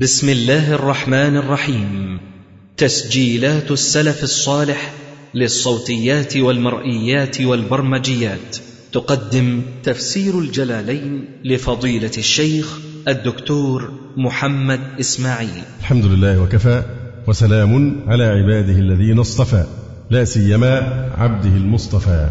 بسم الله الرحمن الرحيم. تسجيلات السلف الصالح للصوتيات والمرئيات والبرمجيات. تقدم تفسير الجلالين لفضيلة الشيخ الدكتور محمد إسماعيل. الحمد لله وكفى وسلام على عباده الذين اصطفى لا سيما عبده المصطفى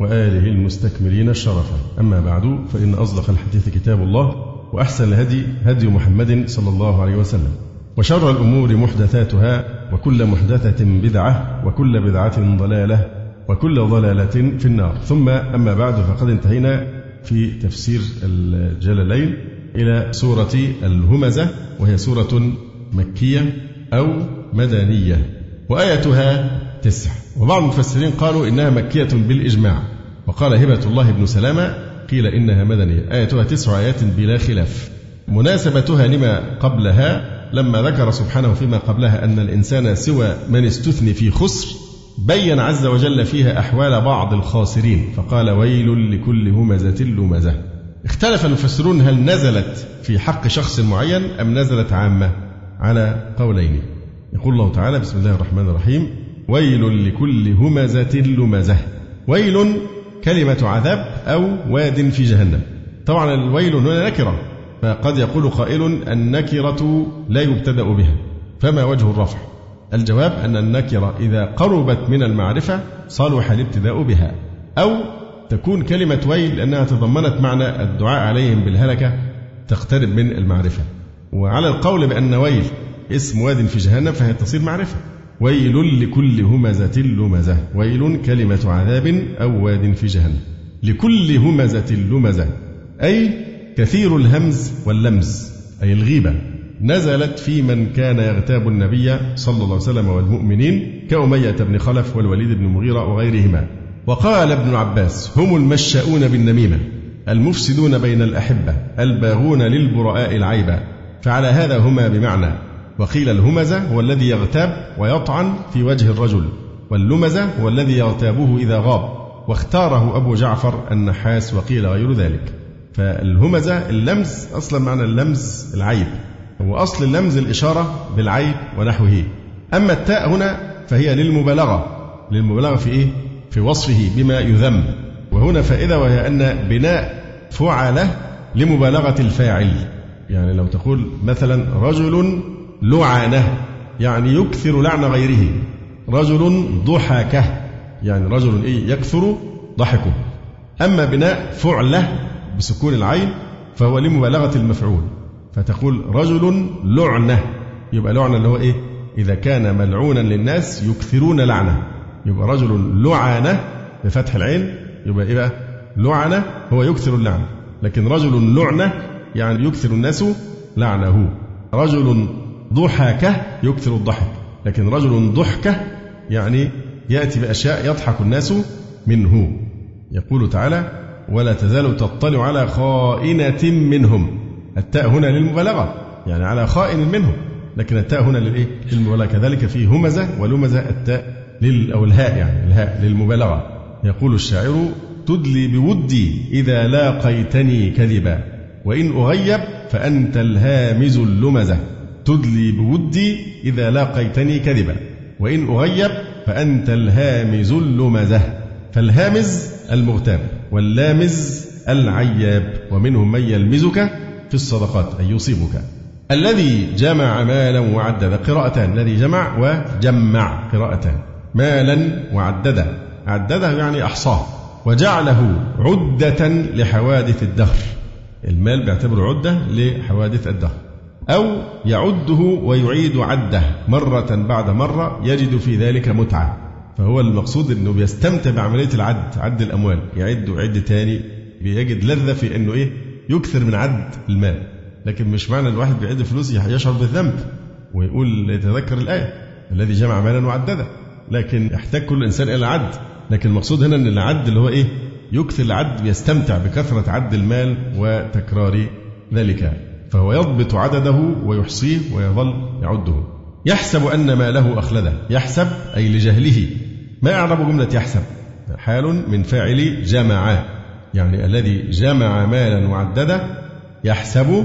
وآله المستكملين الشرفا أما بعد فإن أصدق الحديث كتاب الله وأحسن الهدي هدي محمد صلى الله عليه وسلم. وشر الأمور محدثاتها وكل محدثة بدعة وكل بدعة ضلالة وكل ضلالة في النار. ثم أما بعد فقد انتهينا في تفسير الجلالين إلى سورة الهمزة وهي سورة مكية أو مدنية وآيتها تسع وبعض المفسرين قالوا إنها مكية بالإجماع. وقال هبة الله بن سلامة قيل إنها مدنية آيتها تسع آيات بلا خلاف. مناسبتها لما قبلها لما ذكر سبحانه فيما قبلها أن الإنسان سوى من استثني في خسر بين عز وجل فيها أحوال بعض الخاسرين. فقال ويل لكل همزة لمزة. اختلف المفسرون هل نزلت في حق شخص معين أم نزلت عامة. على قولين. يقول الله تعالى بسم الله الرحمن الرحيم. ويل لكل همزة لمزة. ويل كلمة عذاب أو واد في جهنم. طبعا الويل هنا نكرة فقد يقول قائل النكرة لا يبتدأ بها. فما وجه الرفع؟ الجواب أن النكرة إذا قربت من المعرفة صلح الابتداء بها. أو تكون كلمة ويل لأنها تضمنت معنى الدعاء عليهم بالهلكة تقترب من المعرفة. وعلى القول بأن ويل اسم واد في جهنم فهي تصير معرفة. ويل لكل همزة لمزة ويل كلمة عذاب أو واد في جهنم. لكل همزة لمزة أي كثير الهمز واللمز أي الغيبة. نزلت في من كان يغتاب النبي صلى الله عليه وسلم والمؤمنين كأمية بن خلف والوليد بن المغيرة وغيرهما. وقال ابن عباس هم المشاؤون بالنميمة المفسدون بين الأحبة الباغون للبراء العيبة. فعلى هذا هما بمعنى وقيل الهمزة هو الذي يغتاب ويطعن في وجه الرجل واللمزة هو الذي يغتابه إذا غاب واختاره أبو جعفر النحاس وقيل غير ذلك. فالهمزة اللمز أصلا معنى اللمز العيب وأصل اللمز الإشارة بالعيب ونحوه. أما التاء هنا فهي للمبالغة للمبالغة في إيه؟ في وصفه بما يذم. وهنا فائدة وهي أن بناء فعل لمبالغة الفاعل يعني لو تقول مثلا رجل لعنه يعني يكثر لعن غيره. رجل ضحكه يعني رجل إيه؟ يكثر ضحكه. أما بناء فعلة بسكون العين فهو لمبالغة المفعول. فتقول رجل لعنة يبقى لعنة اللي هو إيه؟ إذا كان ملعونا للناس يكثرون لعنة. يبقى رجل لعنة بفتح العين يبقى إيه بقى؟ لعنة هو يكثر اللعنة لكن رجل لعنة يعني يكثر الناس لعنه. رجل ضحكة يكثر الضحك لكن رجل ضحكة يعني يأتي بأشياء يضحك الناس منه. يقول تعالى ولا تزال تطلع على خائنة منهم. التاء هنا للمبالغة يعني على خائن منهم لكن التاء هنا للإيه؟ للمبالغة. كذلك في همزة ولمزة التاء لل أو الهاء يعني الهاء للمبالغة. يقول الشاعر تدلي بودي إذا لاقيتني كذبا وإن أغيب فأنت الهامز اللمزة. تدلي بودي إذا لاقيتني كذبا. وإن أغيب فأنت الهامز اللمزة. فالهامز المغتاب واللامز العياب. ومنهم من يلمزك في الصدقات أي يعيبك. الذي جمع مالا وعدد قراءتان. الذي جمع وجمع قراءتان. مالا وعدده. عدده يعني أحصاه. وجعله عدة لحوادث الدهر. المال بيعتبره عدة لحوادث الدهر. أو يعده ويعيد عده مرة بعد مرة يجد في ذلك متعة. فهو المقصود أنه بيستمتع بعملية العد عد الأموال. يعد ويعد تاني بيجد لذة في أنه إيه؟ يكثر من عد المال. لكن مش معنى الواحد بيعد فلوس يشعر بالذنب ويقول يتذكر الآية الذي جمع مالا وعدده. لكن يحتاج كل إنسان إلى العد لكن المقصود هنا أن العد اللي هو إيه؟ يكثر العد بيستمتع بكثرة عد المال وتكرار ذلك. فهو يضبط عدده ويحصيه ويظل يعده. يحسب أن ما له أخلده. يحسب أي لجهله. ما أعرب جملة يحسب؟ حال من فاعل جمع. يعني الذي جمع مالا وعدده يحسب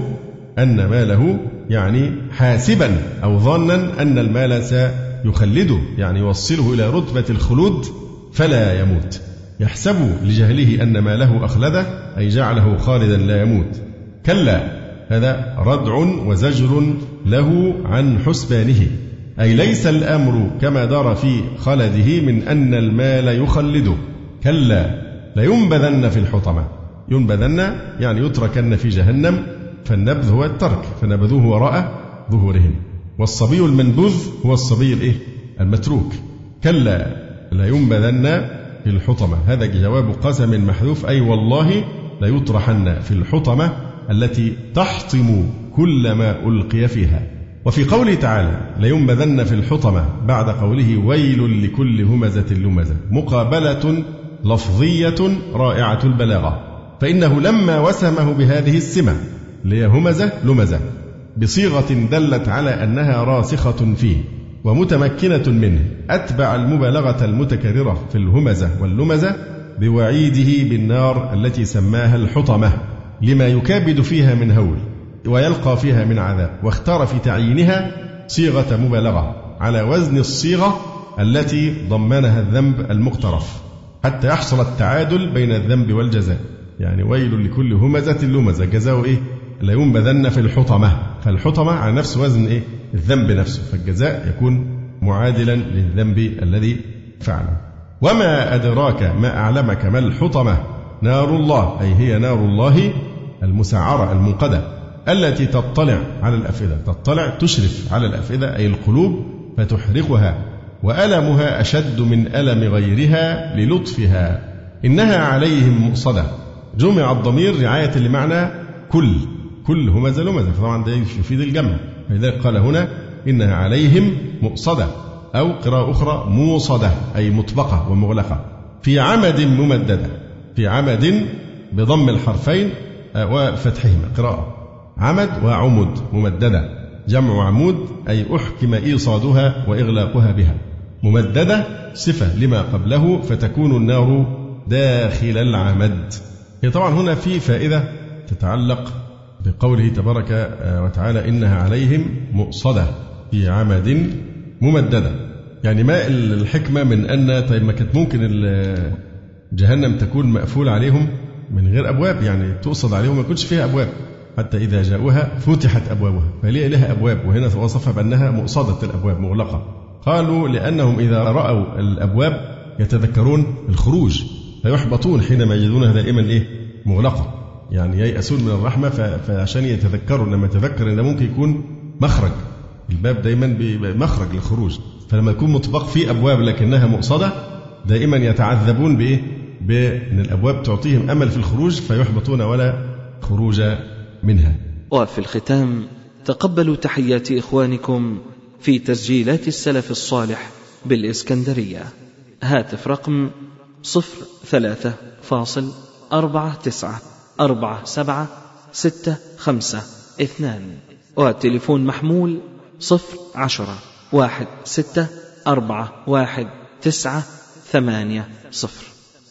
أن ماله يعني حاسبا أو ظانا أن المال سيخلده يعني يوصله إلى رتبة الخلود فلا يموت. يحسب لجهله أن ماله أخلده أي جعله خالدا لا يموت. كلا. هذا ردع وزجر له عن حسبانه. أي ليس الأمر كما دار في خلده من أن المال يخلده كلا لينبذن في الحطمة. ينبذن يعني يتركن في جهنم فالنبذ هو الترك فنبذوه وراء ظهورهم. والصبي المنبوذ هو الصبي الإيه؟ المتروك. كلا لينبذن في الحطمة. هذا جواب قسم محذوف أي والله ليطرحن في الحطمة التي تحطم كل ما ألقي فيها. وفي قوله تعالى لينبذن في الحطمة بعد قوله ويل لكل همزة لمزة مقابلة لفظية رائعة البلاغة. فإنه لما وسمه بهذه السمة لهي همزة لمزة بصيغة دلت على أنها راسخة فيه ومتمكنة منه أتبع المبالغة المتكررة في الهمزة واللمزة بوعيده بالنار التي سماها الحطمة لما يكابد فيها من هول ويلقى فيها من عذاب واختار في تعيينها صيغة مبالغة على وزن الصيغة التي ضمنها الذنب المقترف حتى يحصل التعادل بين الذنب والجزاء. يعني ويل لكل همزة لمزة جزاء إيه؟ لينبذن في الحطمة. فالحطمة على نفس وزن إيه؟ الذنب نفسه. فالجزاء يكون معادلا للذنب الذي فعله. وما أدراك ما أعلمك ما الحطمة؟ نار الله أي هي نار الله المسعرة المنقدة التي تطلع على الأفئدة تطلع تشرف على الأفئدة أي القلوب فتحرقها وألمها أشد من ألم غيرها للطفها. إنها عليهم مؤصدة. جمع الضمير رعاية لمعنى كل. كل همزة لمزة فطبعا ده يفيد الجمع. فلذلك قال هنا إنها عليهم مؤصدة أو قراءة أخرى موصدة أي مطبقة ومغلقة. في عمد ممددة. في عمد بضم الحرفين وفتحهما قراءة. عمد وعمد ممددة. جمع عمود أي أحكم إيصادها وإغلاقها بها. ممددة صفة لما قبله فتكون النار داخل العمد. هي طبعا هنا في فائدة تتعلق بقوله تبارك وتعالى إنها عليهم مؤصدة في عمد ممددة. يعني ما الحكمة من أن طيب ما كانت ممكن جهنم تكون مقفول عليهم من غير أبواب يعني تؤصد عليهم ما يكونش فيها أبواب. حتى إذا جاءوها فتحت أبوابها فليه لها أبواب؟ وهنا وصفها بأنها مؤصدة الأبواب مغلقة. قالوا لأنهم إذا رأوا الأبواب يتذكرون الخروج فيحبطون حينما يجدونها دائما إيه؟ مغلقة. يعني ييأسون من الرحمة فعشان يتذكروا لما يتذكر أن ممكن يكون مخرج. الباب دايما مخرج للخروج. فلما يكون مطبق فيه أبواب لكنها مؤصدة دائما يتعذبون بإيه؟ بأن الأبواب تعطيهم أمل في الخروج فيحبطون ولا خروج منها. وفي الختام تقبلوا تحيات إخوانكم في تسجيلات السلف الصالح بالإسكندرية. هاتف رقم صفر ثلاثة فاصل أربعة تسعة أربعة سبعة ستة خمسة اثنان. وتليفون محمول صفر عشرة واحد ستة أربعة واحد تسعة ثمانية صفر.